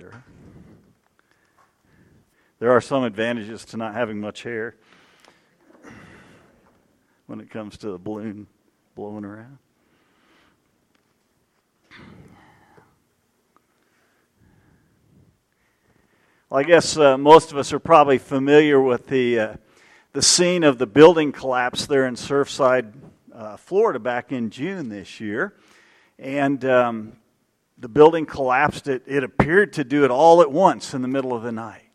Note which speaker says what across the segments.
Speaker 1: there. There are some advantages to not having much hair when it comes to the balloon blowing around. Well, I guess uh, most of us are probably familiar with the, uh, the scene of the building collapse there in Surfside, uh, Florida, back in June this year. And um, the building collapsed. It, it appeared to do it all at once in the middle of the night.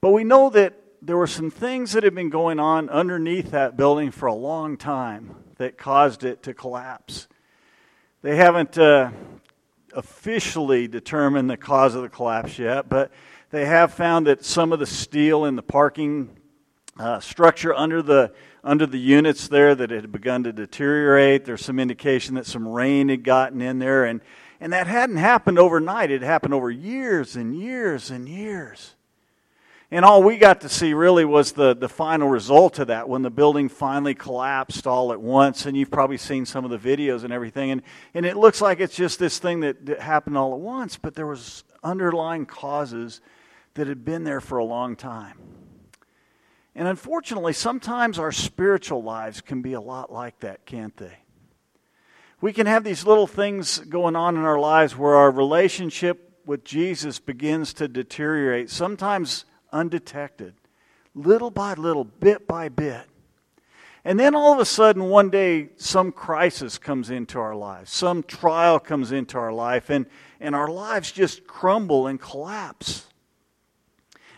Speaker 1: But we know that there were some things that had been going on underneath that building for a long time that caused it to collapse. They haven't uh, officially determined the cause of the collapse yet, but they have found that some of the steel in the parking uh, structure under the under the units there that had begun to deteriorate. There's some indication that some rain had gotten in there, and and that hadn't happened overnight. It happened over years and years and years. And all we got to see really was the, the final result of that when the building finally collapsed all at once. And you've probably seen some of the videos and everything. And, and it looks like it's just this thing that, that happened all at once, but there was underlying causes that had been there for a long time. And unfortunately, sometimes our spiritual lives can be a lot like that, can't they? We can have these little things going on in our lives where our relationship with Jesus begins to deteriorate, sometimes undetected, little by little, bit by bit. And then all of a sudden, one day, some crisis comes into our lives, some trial comes into our life, and, and our lives just crumble and collapse.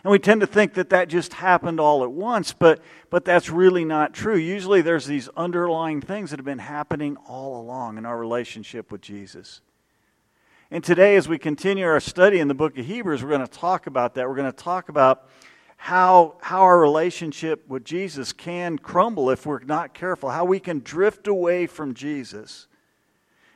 Speaker 1: And we tend to think that that just happened all at once, but, but that's really not true. Usually there's these underlying things that have been happening all along in our relationship with Jesus. And today, as we continue our study in the book of Hebrews, we're going to talk about that. We're going to talk about how, how our relationship with Jesus can crumble if we're not careful, how we can drift away from Jesus,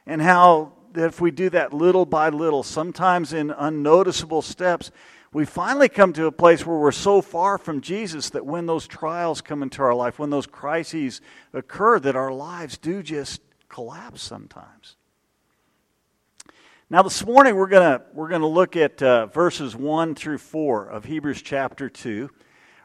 Speaker 1: and how if we do that little by little, sometimes in unnoticeable steps, we finally come to a place where we're so far from Jesus that when those trials come into our life, when those crises occur, that our lives do just collapse sometimes. Now, this morning we're going we're gonna look at uh, verses 1 through 4 of Hebrews chapter 2.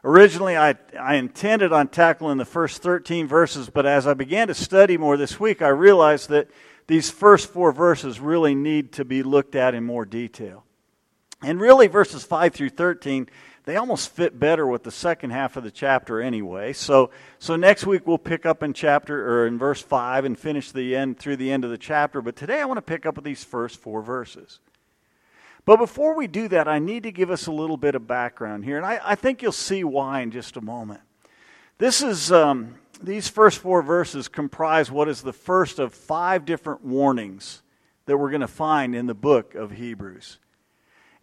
Speaker 1: Originally, I, I intended on tackling the first 13 verses, but as I began to study more this week, I realized that these first four verses really need to be looked at in more detail. And really, verses 5 through 13, they almost fit better with the second half of the chapter anyway. So, so next week we'll pick up in chapter or in verse 5 and finish the end through the end of the chapter. But today I want to pick up with these first four verses. But before we do that, I need to give us a little bit of background here. And I, I think you'll see why in just a moment. This is, um, these first four verses comprise what is the first of five different warnings that we're going to find in the book of Hebrews.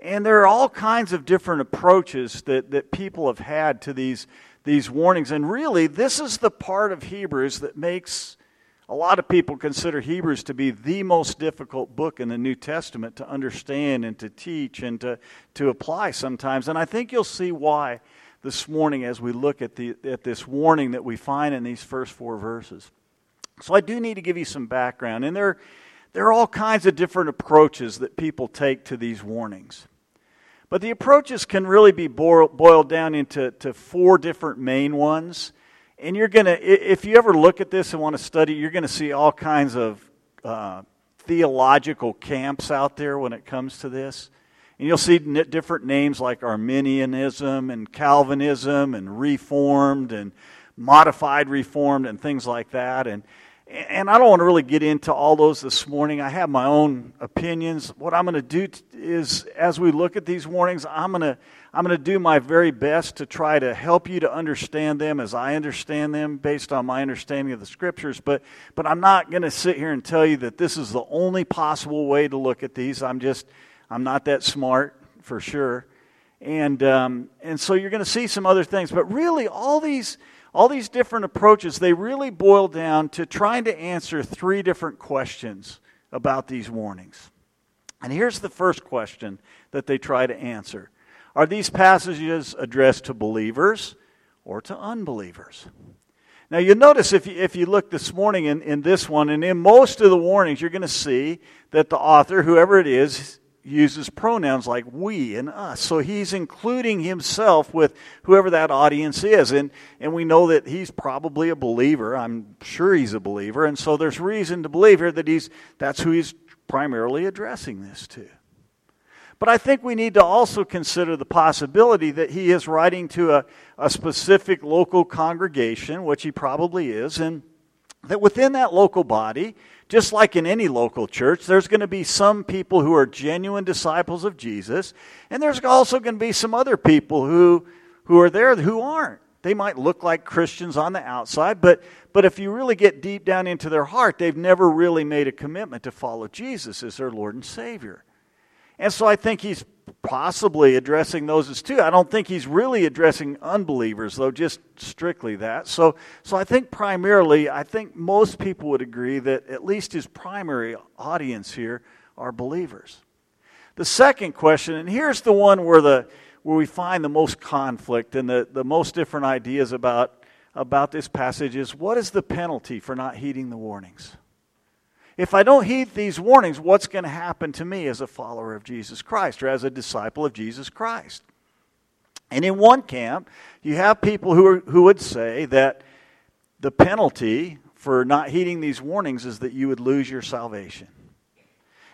Speaker 1: And there are all kinds of different approaches that, that people have had to these, these warnings. And really, this is the part of Hebrews that makes a lot of people consider Hebrews to be the most difficult book in the New Testament to understand and to teach and to, to apply sometimes. And I think you'll see why this morning as we look at, the, at this warning that we find in these first four verses. So I do need to give you some background. And there, there are all kinds of different approaches that people take to these warnings. But the approaches can really be boiled down into to four different main ones. And you're going to, if you ever look at this and want to study, you're going to see all kinds of uh, theological camps out there when it comes to this. And you'll see different names like Arminianism and Calvinism and Reformed and Modified Reformed and things like that. And, and I don't want to really get into all those this morning. I have my own opinions. What I'm going to do is, as we look at these warnings, I'm going to I'm going to do my very best to try to help you to understand them as I understand them, based on my understanding of the scriptures. But but I'm not going to sit here and tell you that this is the only possible way to look at these. I'm just I'm not that smart for sure, and um, and so you're going to see some other things. But really, all these all these different approaches, they really boil down to trying to answer three different questions about these warnings. And here's the first question that they try to answer Are these passages addressed to believers or to unbelievers? Now, you'll notice if you, if you look this morning in, in this one, and in most of the warnings, you're going to see that the author, whoever it is, uses pronouns like we and us. So he's including himself with whoever that audience is. And, and we know that he's probably a believer. I'm sure he's a believer. And so there's reason to believe here that he's, that's who he's primarily addressing this to. But I think we need to also consider the possibility that he is writing to a, a specific local congregation, which he probably is, and that within that local body, just like in any local church, there's going to be some people who are genuine disciples of Jesus, and there's also going to be some other people who, who are there who aren't. They might look like Christians on the outside, but, but if you really get deep down into their heart, they've never really made a commitment to follow Jesus as their Lord and Savior. And so I think he's possibly addressing those as too. I don't think he's really addressing unbelievers, though, just strictly that. So, so I think primarily, I think most people would agree that at least his primary audience here are believers. The second question, and here's the one where, the, where we find the most conflict and the, the most different ideas about, about this passage is what is the penalty for not heeding the warnings? If I don't heed these warnings, what's going to happen to me as a follower of Jesus Christ or as a disciple of Jesus Christ? And in one camp, you have people who, are, who would say that the penalty for not heeding these warnings is that you would lose your salvation.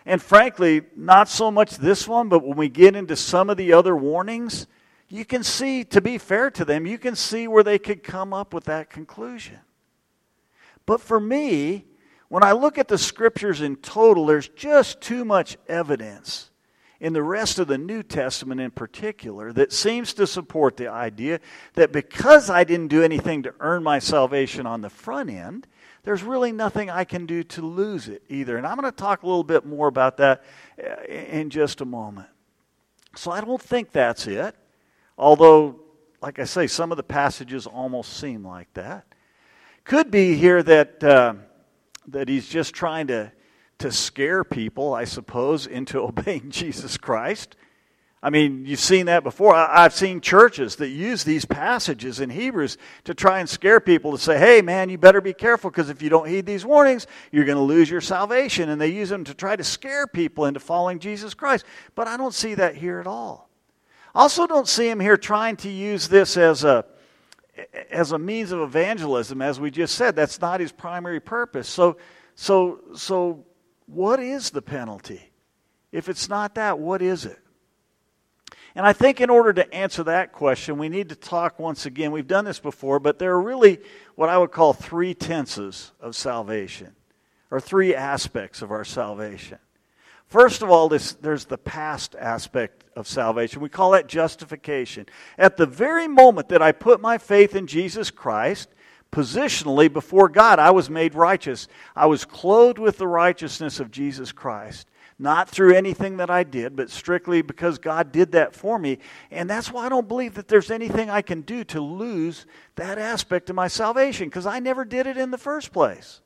Speaker 1: And frankly, not so much this one, but when we get into some of the other warnings, you can see, to be fair to them, you can see where they could come up with that conclusion. But for me, when I look at the scriptures in total, there's just too much evidence in the rest of the New Testament in particular that seems to support the idea that because I didn't do anything to earn my salvation on the front end, there's really nothing I can do to lose it either. And I'm going to talk a little bit more about that uh, in just a moment. So I don't think that's it, although, like I say, some of the passages almost seem like that. Could be here that. Uh, that he's just trying to, to scare people, I suppose, into obeying Jesus Christ. I mean, you've seen that before. I've seen churches that use these passages in Hebrews to try and scare people to say, hey, man, you better be careful because if you don't heed these warnings, you're going to lose your salvation. And they use them to try to scare people into following Jesus Christ. But I don't see that here at all. I also don't see him here trying to use this as a as a means of evangelism, as we just said, that's not his primary purpose. So, so, so what is the penalty? If it's not that, what is it? And I think in order to answer that question, we need to talk once again. We've done this before, but there are really what I would call three tenses of salvation, or three aspects of our salvation. First of all, this, there's the past aspect of salvation. We call that justification. At the very moment that I put my faith in Jesus Christ, positionally before God, I was made righteous. I was clothed with the righteousness of Jesus Christ. Not through anything that I did, but strictly because God did that for me. And that's why I don't believe that there's anything I can do to lose that aspect of my salvation, because I never did it in the first place.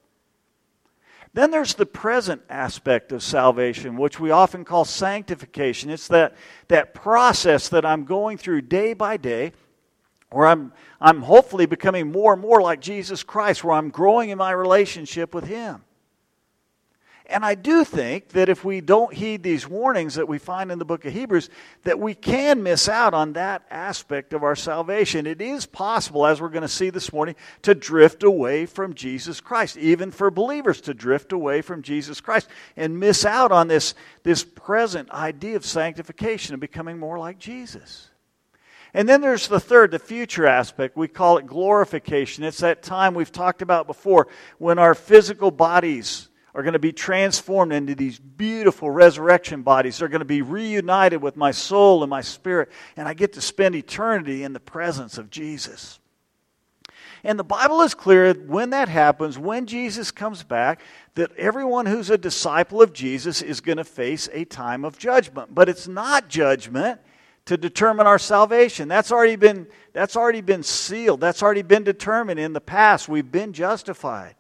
Speaker 1: Then there's the present aspect of salvation, which we often call sanctification. It's that, that process that I'm going through day by day, where I'm, I'm hopefully becoming more and more like Jesus Christ, where I'm growing in my relationship with Him. And I do think that if we don't heed these warnings that we find in the book of Hebrews, that we can miss out on that aspect of our salvation. It is possible, as we're going to see this morning, to drift away from Jesus Christ, even for believers to drift away from Jesus Christ and miss out on this, this present idea of sanctification and becoming more like Jesus. And then there's the third, the future aspect. We call it glorification. It's that time we've talked about before when our physical bodies are going to be transformed into these beautiful resurrection bodies. They're going to be reunited with my soul and my spirit, and I get to spend eternity in the presence of Jesus. And the Bible is clear when that happens, when Jesus comes back, that everyone who's a disciple of Jesus is going to face a time of judgment. But it's not judgment to determine our salvation. That's already been, that's already been sealed, that's already been determined in the past. We've been justified.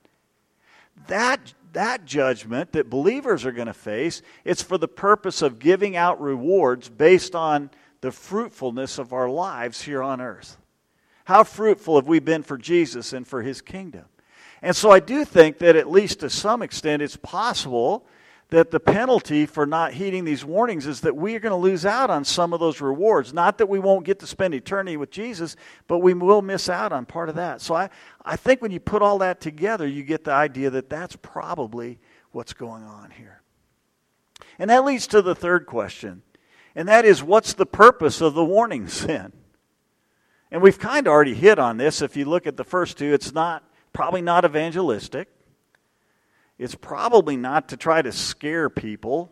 Speaker 1: That that judgment that believers are going to face, it's for the purpose of giving out rewards based on the fruitfulness of our lives here on earth. How fruitful have we been for Jesus and for his kingdom? And so I do think that at least to some extent it's possible that the penalty for not heeding these warnings is that we are going to lose out on some of those rewards. Not that we won't get to spend eternity with Jesus, but we will miss out on part of that. So I, I think when you put all that together, you get the idea that that's probably what's going on here. And that leads to the third question, and that is what's the purpose of the warning sin? And we've kind of already hit on this. If you look at the first two, it's not probably not evangelistic. It's probably not to try to scare people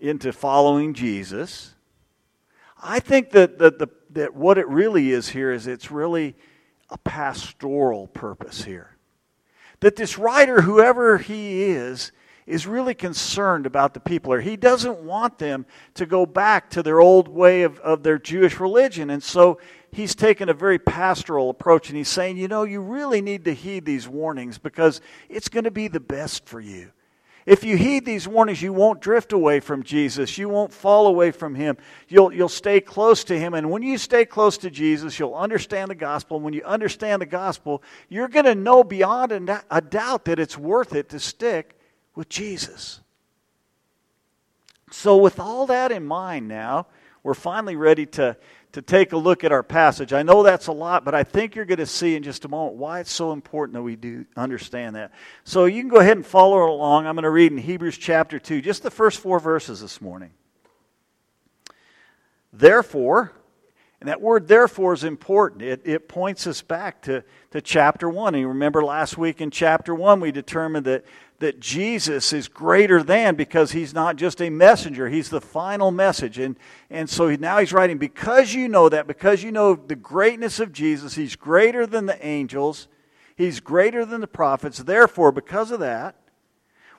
Speaker 1: into following Jesus. I think that, that, the, that what it really is here is it's really a pastoral purpose here. That this writer, whoever he is, is really concerned about the people, or he doesn't want them to go back to their old way of, of their Jewish religion. And so he's taken a very pastoral approach and he's saying, you know, you really need to heed these warnings because it's going to be the best for you. If you heed these warnings, you won't drift away from Jesus. You won't fall away from Him. You'll, you'll stay close to Him. And when you stay close to Jesus, you'll understand the gospel. And when you understand the gospel, you're going to know beyond a doubt that it's worth it to stick with Jesus. So, with all that in mind now, we're finally ready to to take a look at our passage. I know that's a lot, but I think you're going to see in just a moment why it's so important that we do understand that. So you can go ahead and follow along. I'm going to read in Hebrews chapter 2, just the first four verses this morning. Therefore, and that word therefore is important. It, it points us back to, to chapter 1. And you remember last week in chapter 1, we determined that that Jesus is greater than because he's not just a messenger, he's the final message. And, and so now he's writing, because you know that, because you know the greatness of Jesus, he's greater than the angels, he's greater than the prophets. Therefore, because of that,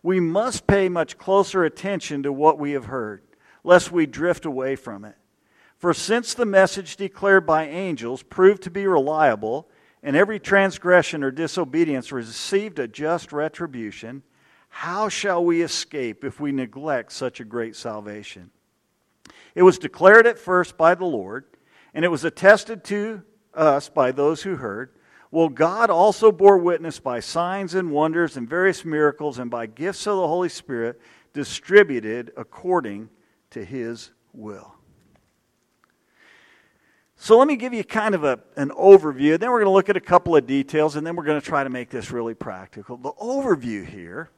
Speaker 1: we must pay much closer attention to what we have heard, lest we drift away from it. For since the message declared by angels proved to be reliable, and every transgression or disobedience received a just retribution, how shall we escape if we neglect such a great salvation? It was declared at first by the Lord, and it was attested to us by those who heard. Well, God also bore witness by signs and wonders and various miracles and by gifts of the Holy Spirit distributed according to his will. So let me give you kind of a, an overview. Then we're going to look at a couple of details, and then we're going to try to make this really practical. The overview here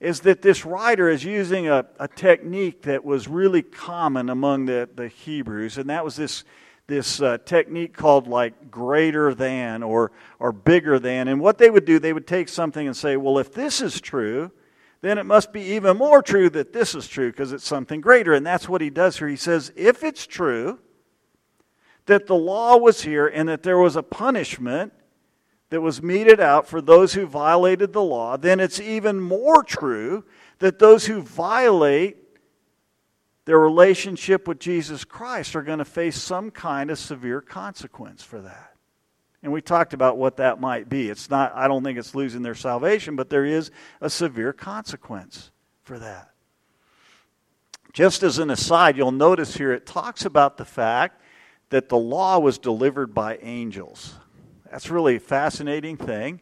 Speaker 1: is that this writer is using a, a technique that was really common among the, the Hebrews, and that was this, this uh, technique called like greater than or, or bigger than. And what they would do, they would take something and say, well, if this is true, then it must be even more true that this is true because it's something greater. And that's what he does here. He says, if it's true that the law was here and that there was a punishment that was meted out for those who violated the law, then it's even more true that those who violate their relationship with Jesus Christ are going to face some kind of severe consequence for that. And we talked about what that might be. It's not, I don't think it's losing their salvation, but there is a severe consequence for that. Just as an aside, you'll notice here it talks about the fact that the law was delivered by angels. That's really a fascinating thing.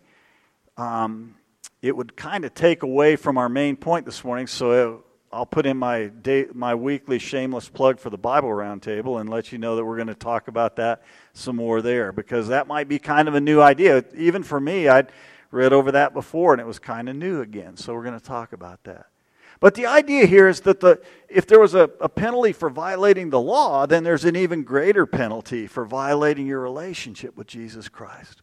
Speaker 1: Um, it would kind of take away from our main point this morning, so I'll put in my day, my weekly shameless plug for the Bible Roundtable and let you know that we're going to talk about that some more there because that might be kind of a new idea. Even for me, I'd read over that before and it was kind of new again. So we're going to talk about that. But the idea here is that the, if there was a, a penalty for violating the law, then there's an even greater penalty for violating your relationship with Jesus Christ.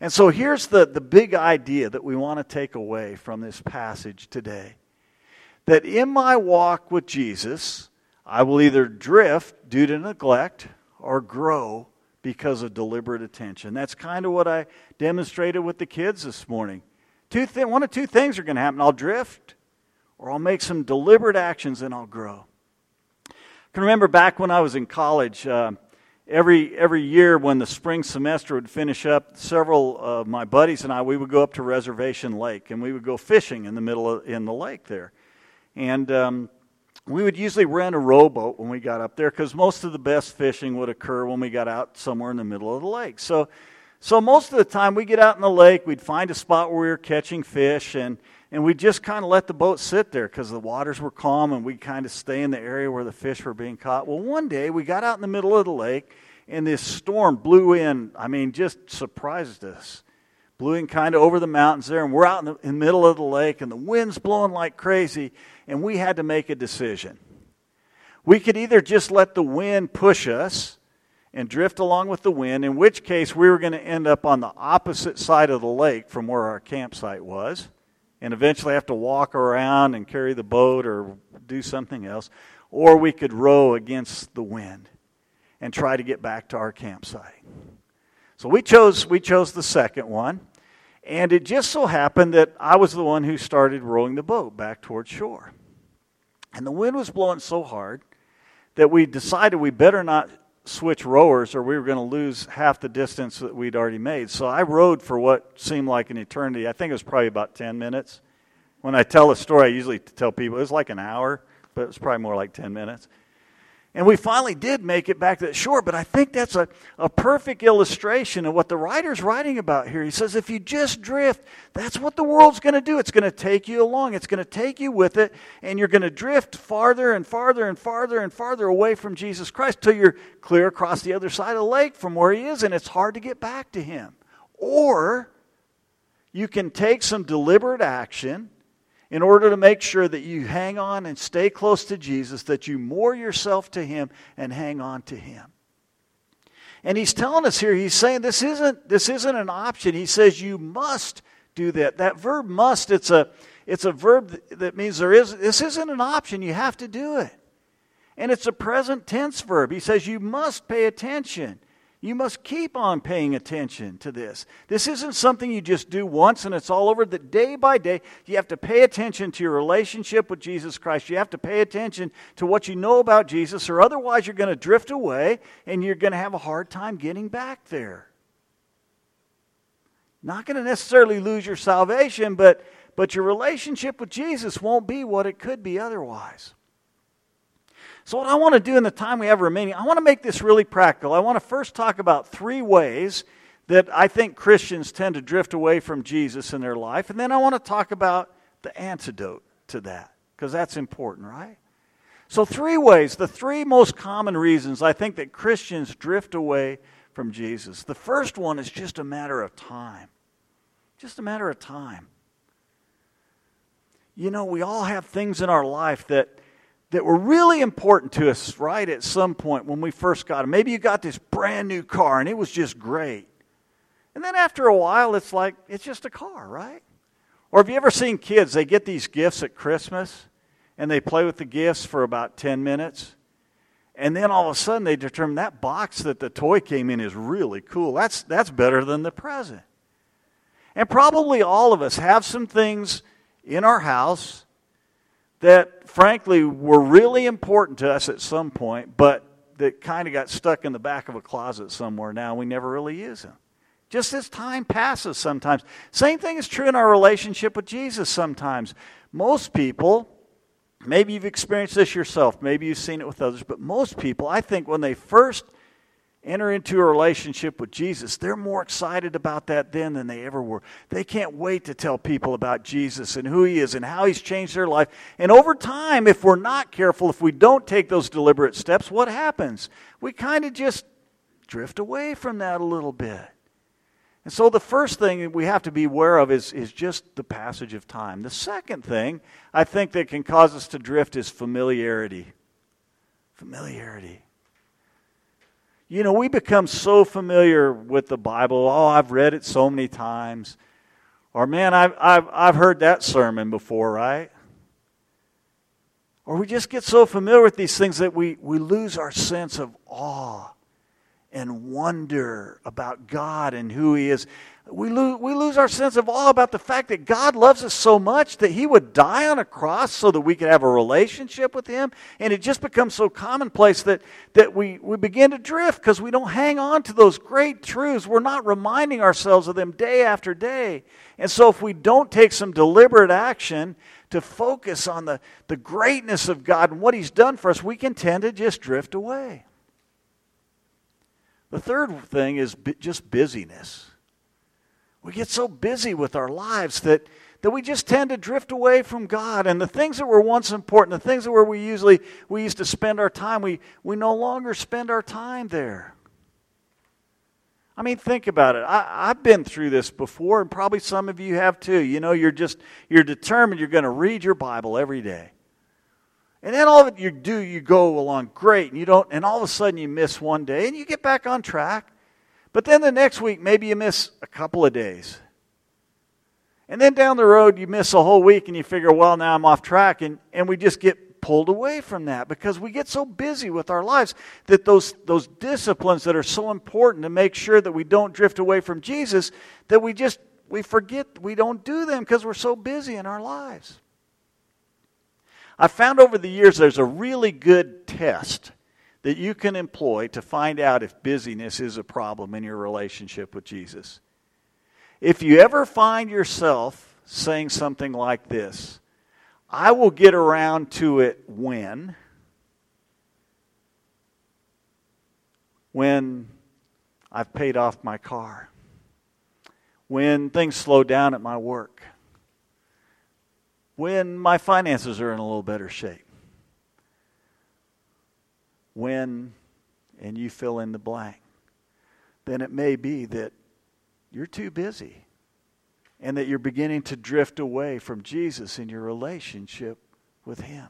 Speaker 1: And so here's the, the big idea that we want to take away from this passage today that in my walk with Jesus, I will either drift due to neglect or grow because of deliberate attention. That's kind of what I demonstrated with the kids this morning. Two one of two things are going to happen. I'll drift or I'll make some deliberate actions and I'll grow. I can remember back when I was in college, uh, every, every year when the spring semester would finish up, several of my buddies and I, we would go up to Reservation Lake and we would go fishing in the middle of in the lake there. And um, we would usually rent a rowboat when we got up there because most of the best fishing would occur when we got out somewhere in the middle of the lake. So So most of the time we get out in the lake, we'd find a spot where we were catching fish, and, and we'd just kind of let the boat sit there because the waters were calm and we'd kind of stay in the area where the fish were being caught. Well, one day we got out in the middle of the lake, and this storm blew in. I mean, just surprised us. Blew in kind of over the mountains there, and we're out in the, in the middle of the lake, and the wind's blowing like crazy, and we had to make a decision. We could either just let the wind push us and drift along with the wind, in which case we were going to end up on the opposite side of the lake from where our campsite was, and eventually have to walk around and carry the boat or do something else, or we could row against the wind and try to get back to our campsite. So we chose we chose the second one, and it just so happened that I was the one who started rowing the boat back toward shore. And the wind was blowing so hard that we decided we better not switch rowers or we were going to lose half the distance that we'd already made. So I rowed for what seemed like an eternity. I think it was probably about 10 minutes. When I tell a story, I usually tell people it was like an hour, but it was probably more like 10 minutes. And we finally did make it back to the shore, but I think that's a, a perfect illustration of what the writer's writing about here. He says, if you just drift, that's what the world's going to do. It's going to take you along, it's going to take you with it, and you're going to drift farther and farther and farther and farther away from Jesus Christ till you're clear across the other side of the lake from where He is, and it's hard to get back to Him. Or you can take some deliberate action in order to make sure that you hang on and stay close to Jesus, that you moor yourself to Him and hang on to Him. And he's telling us here, he's saying this isn't, this isn't an option. He says you must do that. That verb must, it's a, it's a verb that means there is, this isn't an option. You have to do it. And it's a present tense verb. He says you must pay attention. You must keep on paying attention to this. This isn't something you just do once and it's all over. That day by day, you have to pay attention to your relationship with Jesus Christ. You have to pay attention to what you know about Jesus, or otherwise, you're going to drift away and you're going to have a hard time getting back there. Not going to necessarily lose your salvation, but, but your relationship with Jesus won't be what it could be otherwise. So, what I want to do in the time we have remaining, I want to make this really practical. I want to first talk about three ways that I think Christians tend to drift away from Jesus in their life. And then I want to talk about the antidote to that, because that's important, right? So, three ways, the three most common reasons I think that Christians drift away from Jesus. The first one is just a matter of time. Just a matter of time. You know, we all have things in our life that that were really important to us right at some point when we first got them. Maybe you got this brand new car and it was just great. And then after a while, it's like, it's just a car, right? Or have you ever seen kids? They get these gifts at Christmas and they play with the gifts for about 10 minutes. And then all of a sudden they determine that box that the toy came in is really cool. That's, that's better than the present. And probably all of us have some things in our house that, frankly, were really important to us at some point, but that kind of got stuck in the back of a closet somewhere now. We never really use them. Just as time passes sometimes. Same thing is true in our relationship with Jesus sometimes. Most people, maybe you've experienced this yourself, maybe you've seen it with others, but most people, I think, when they first enter into a relationship with Jesus, they're more excited about that then than they ever were. They can't wait to tell people about Jesus and who he is and how he's changed their life. And over time, if we're not careful, if we don't take those deliberate steps, what happens? We kind of just drift away from that a little bit. And so the first thing we have to be aware of is, is just the passage of time. The second thing I think that can cause us to drift is familiarity. Familiarity. You know, we become so familiar with the Bible. Oh, I've read it so many times. Or, man, I've, I've, I've heard that sermon before, right? Or we just get so familiar with these things that we, we lose our sense of awe and wonder about God and who He is we lose, we lose our sense of awe about the fact that God loves us so much that He would die on a cross so that we could have a relationship with Him. And it just becomes so commonplace that, that we, we begin to drift because we don't hang on to those great truths. We're not reminding ourselves of them day after day. And so, if we don't take some deliberate action to focus on the, the greatness of God and what He's done for us, we can tend to just drift away. The third thing is just busyness. We get so busy with our lives that, that we just tend to drift away from God. And the things that were once important, the things that were we usually we used to spend our time, we, we no longer spend our time there. I mean, think about it. I, have been through this before, and probably some of you have too. You know, you're just you're determined you're going to read your Bible every day. And then all of it you do, you go along great, and you don't, and all of a sudden you miss one day, and you get back on track. But then the next week, maybe you miss a couple of days. And then down the road, you miss a whole week, and you figure, well, now I'm off track, and, and we just get pulled away from that because we get so busy with our lives that those, those disciplines that are so important to make sure that we don't drift away from Jesus, that we just we forget we don't do them because we're so busy in our lives. I found over the years there's a really good test that you can employ to find out if busyness is a problem in your relationship with Jesus. If you ever find yourself saying something like this, I will get around to it when? When I've paid off my car. When things slow down at my work. When my finances are in a little better shape. When, and you fill in the blank, then it may be that you're too busy and that you're beginning to drift away from Jesus in your relationship with Him.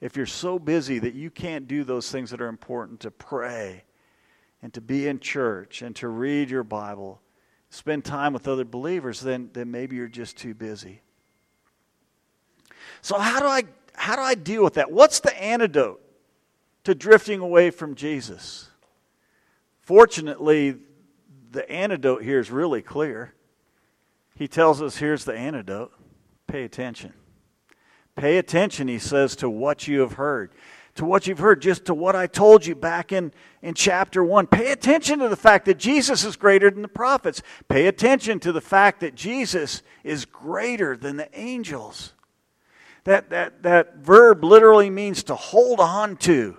Speaker 1: If you're so busy that you can't do those things that are important to pray and to be in church and to read your Bible, spend time with other believers, then, then maybe you're just too busy. So how do I how do I deal with that? What's the antidote to drifting away from Jesus? Fortunately, the antidote here is really clear he tells us here's the antidote pay attention. Pay attention, he says, to what you have heard. To what you've heard, just to what I told you back in, in chapter 1. Pay attention to the fact that Jesus is greater than the prophets. Pay attention to the fact that Jesus is greater than the angels. That, that, that verb literally means to hold on to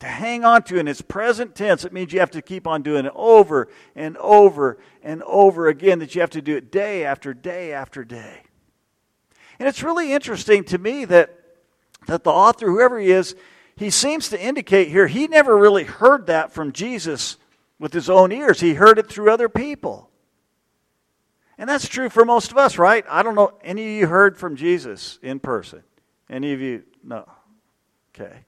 Speaker 1: to hang on to in its present tense, it means you have to keep on doing it over and over and over again, that you have to do it day after day after day. And it's really interesting to me that, that the author, whoever he is, he seems to indicate here he never really heard that from Jesus with his own ears. He heard it through other people. And that's true for most of us, right? I don't know, any of you heard from Jesus in person? Any of you? No. Okay.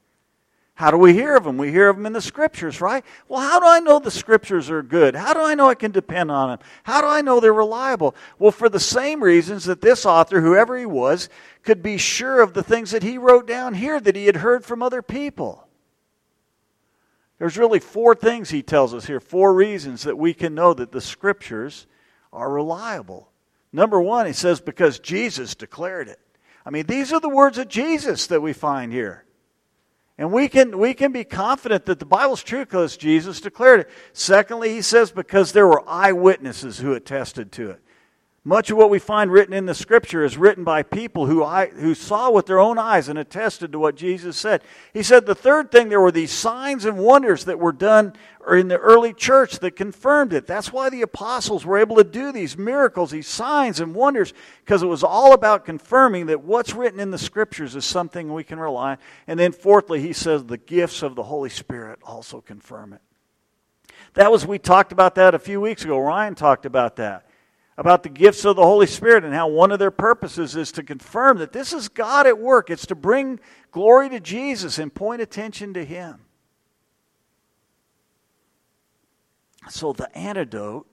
Speaker 1: How do we hear of them? We hear of them in the scriptures, right? Well, how do I know the scriptures are good? How do I know I can depend on them? How do I know they're reliable? Well, for the same reasons that this author, whoever he was, could be sure of the things that he wrote down here that he had heard from other people. There's really four things he tells us here, four reasons that we can know that the scriptures are reliable. Number one, he says, because Jesus declared it. I mean, these are the words of Jesus that we find here. And we can, we can be confident that the Bible's true because Jesus declared it. Secondly, he says because there were eyewitnesses who attested to it. Much of what we find written in the scripture is written by people who, I, who saw with their own eyes and attested to what Jesus said. He said the third thing, there were these signs and wonders that were done in the early church that confirmed it. That's why the apostles were able to do these miracles, these signs and wonders, because it was all about confirming that what's written in the scriptures is something we can rely on. And then fourthly, he says the gifts of the Holy Spirit also confirm it. That was, we talked about that a few weeks ago. Ryan talked about that about the gifts of the Holy Spirit and how one of their purposes is to confirm that this is God at work. It's to bring glory to Jesus and point attention to Him. So the antidote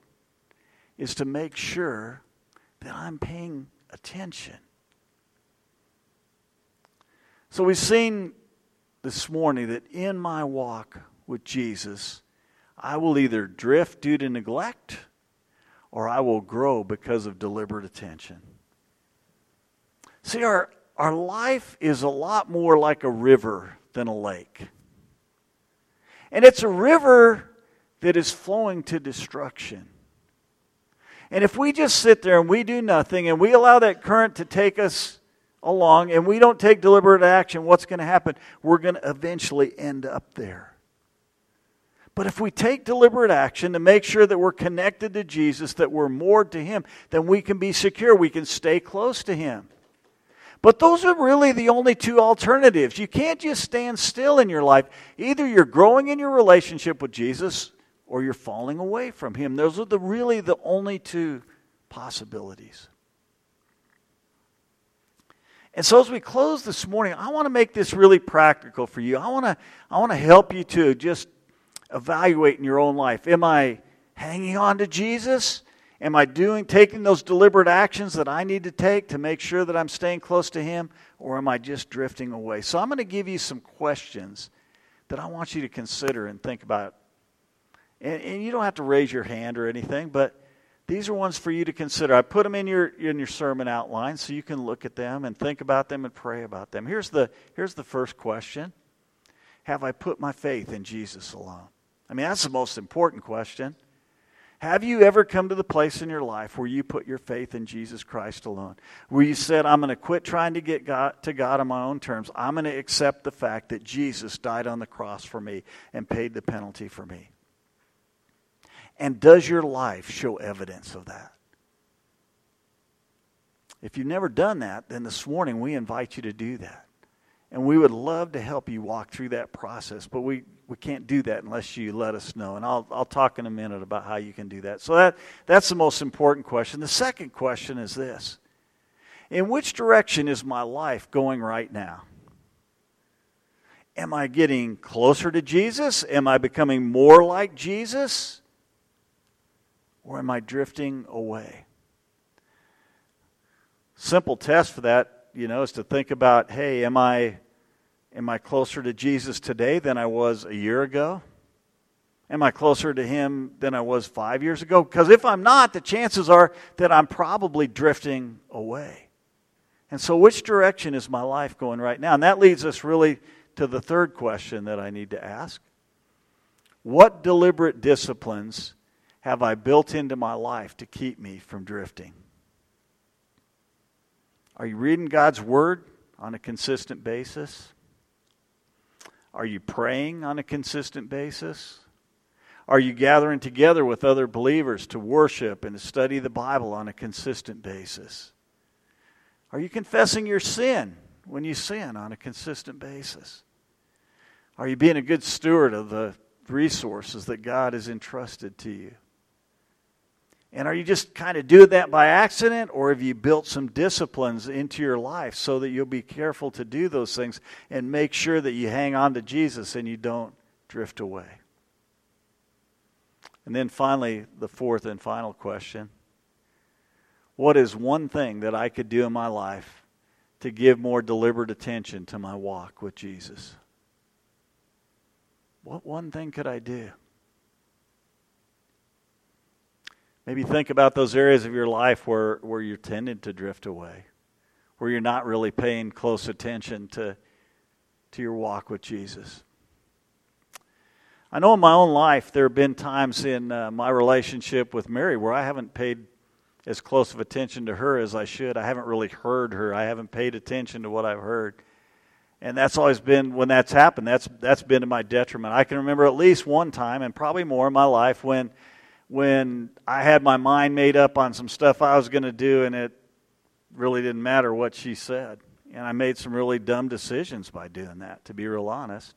Speaker 1: is to make sure that I'm paying attention. So we've seen this morning that in my walk with Jesus, I will either drift due to neglect or I will grow because of deliberate attention. See, our, our life is a lot more like a river than a lake. And it's a river that is flowing to destruction. And if we just sit there and we do nothing and we allow that current to take us along and we don't take deliberate action, what's going to happen? We're going to eventually end up there. But if we take deliberate action to make sure that we're connected to Jesus, that we're moored to Him, then we can be secure. We can stay close to Him. But those are really the only two alternatives. You can't just stand still in your life. Either you're growing in your relationship with Jesus or you're falling away from Him. Those are the, really the only two possibilities. And so as we close this morning, I want to make this really practical for you. I want to I want to help you to just evaluate in your own life. Am I hanging on to Jesus? Am I doing taking those deliberate actions that I need to take to make sure that I'm staying close to him or am I just drifting away? So I'm going to give you some questions that I want you to consider and think about. And, and you don't have to raise your hand or anything, but these are ones for you to consider. I put them in your in your sermon outline so you can look at them and think about them and pray about them. Here's the here's the first question. Have I put my faith in Jesus alone? I mean, that's the most important question. Have you ever come to the place in your life where you put your faith in Jesus Christ alone? Where you said, I'm going to quit trying to get God, to God on my own terms. I'm going to accept the fact that Jesus died on the cross for me and paid the penalty for me. And does your life show evidence of that? If you've never done that, then this morning we invite you to do that. And we would love to help you walk through that process, but we, we can't do that unless you let us know. And I'll, I'll talk in a minute about how you can do that. So that, that's the most important question. The second question is this In which direction is my life going right now? Am I getting closer to Jesus? Am I becoming more like Jesus? Or am I drifting away? Simple test for that, you know, is to think about, hey, am I Am I closer to Jesus today than I was a year ago? Am I closer to Him than I was five years ago? Because if I'm not, the chances are that I'm probably drifting away. And so, which direction is my life going right now? And that leads us really to the third question that I need to ask What deliberate disciplines have I built into my life to keep me from drifting? Are you reading God's Word on a consistent basis? Are you praying on a consistent basis? Are you gathering together with other believers to worship and to study the Bible on a consistent basis? Are you confessing your sin when you sin on a consistent basis? Are you being a good steward of the resources that God has entrusted to you? And are you just kind of doing that by accident, or have you built some disciplines into your life so that you'll be careful to do those things and make sure that you hang on to Jesus and you don't drift away? And then finally, the fourth and final question What is one thing that I could do in my life to give more deliberate attention to my walk with Jesus? What one thing could I do? Maybe think about those areas of your life where, where you're tending to drift away, where you're not really paying close attention to, to your walk with Jesus. I know in my own life there have been times in uh, my relationship with Mary where I haven't paid as close of attention to her as I should. I haven't really heard her. I haven't paid attention to what I've heard. And that's always been when that's happened, that's that's been to my detriment. I can remember at least one time and probably more in my life when when I had my mind made up on some stuff I was going to do, and it really didn't matter what she said. And I made some really dumb decisions by doing that, to be real honest.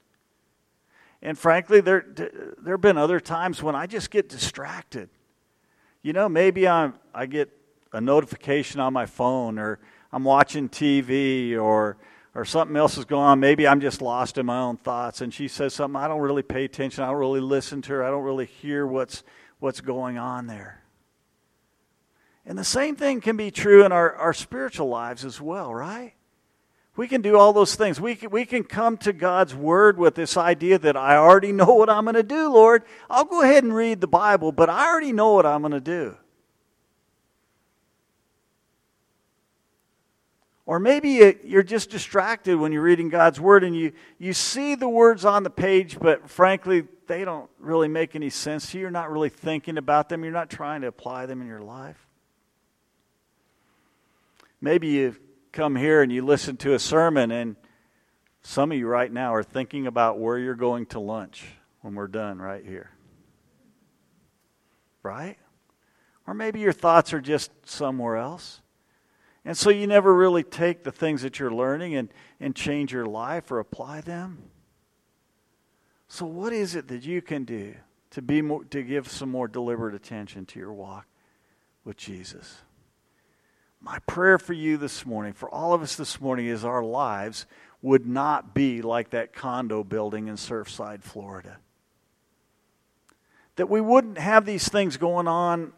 Speaker 1: And frankly, there there have been other times when I just get distracted. You know, maybe I'm I get a notification on my phone, or I'm watching TV, or or something else is going on. Maybe I'm just lost in my own thoughts. And she says something I don't really pay attention. I don't really listen to her. I don't really hear what's what's going on there. And the same thing can be true in our, our spiritual lives as well, right? We can do all those things. We can, we can come to God's Word with this idea that I already know what I'm going to do, Lord. I'll go ahead and read the Bible, but I already know what I'm going to do. Or maybe you're just distracted when you're reading God's Word and you, you see the words on the page, but frankly, they don't really make any sense you. You're not really thinking about them, you're not trying to apply them in your life. Maybe you come here and you listen to a sermon, and some of you right now are thinking about where you're going to lunch when we're done right here. Right? Or maybe your thoughts are just somewhere else. And so you never really take the things that you're learning and, and change your life or apply them. So, what is it that you can do to, be more, to give some more deliberate attention to your walk with Jesus? My prayer for you this morning, for all of us this morning, is our lives would not be like that condo building in Surfside, Florida. That we wouldn't have these things going on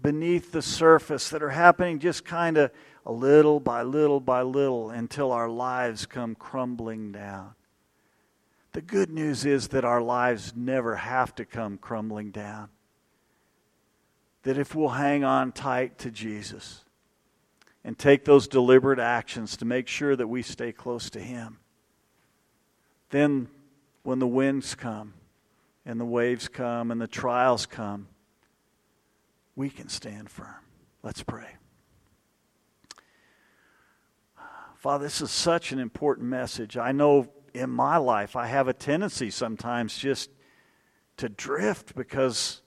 Speaker 1: beneath the surface that are happening just kind of a little by little by little until our lives come crumbling down. The good news is that our lives never have to come crumbling down. That if we'll hang on tight to Jesus and take those deliberate actions to make sure that we stay close to Him, then when the winds come and the waves come and the trials come, we can stand firm. Let's pray. Father, this is such an important message. I know in my life I have a tendency sometimes just to drift because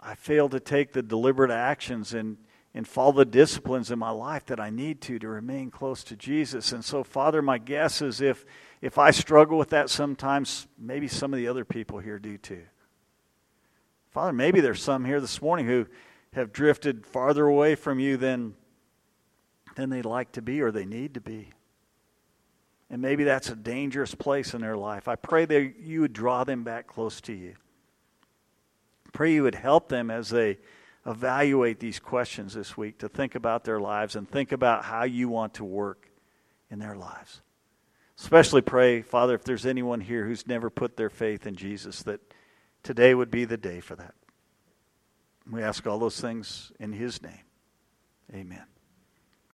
Speaker 1: I fail to take the deliberate actions and, and follow the disciplines in my life that I need to to remain close to Jesus. And so, Father, my guess is if, if I struggle with that sometimes, maybe some of the other people here do too. Father, maybe there's some here this morning who have drifted farther away from you than than they'd like to be or they need to be. And maybe that's a dangerous place in their life. I pray that you would draw them back close to you. Pray you would help them as they evaluate these questions this week to think about their lives and think about how you want to work in their lives. Especially pray, Father, if there's anyone here who's never put their faith in Jesus, that today would be the day for that. We ask all those things in His name. Amen.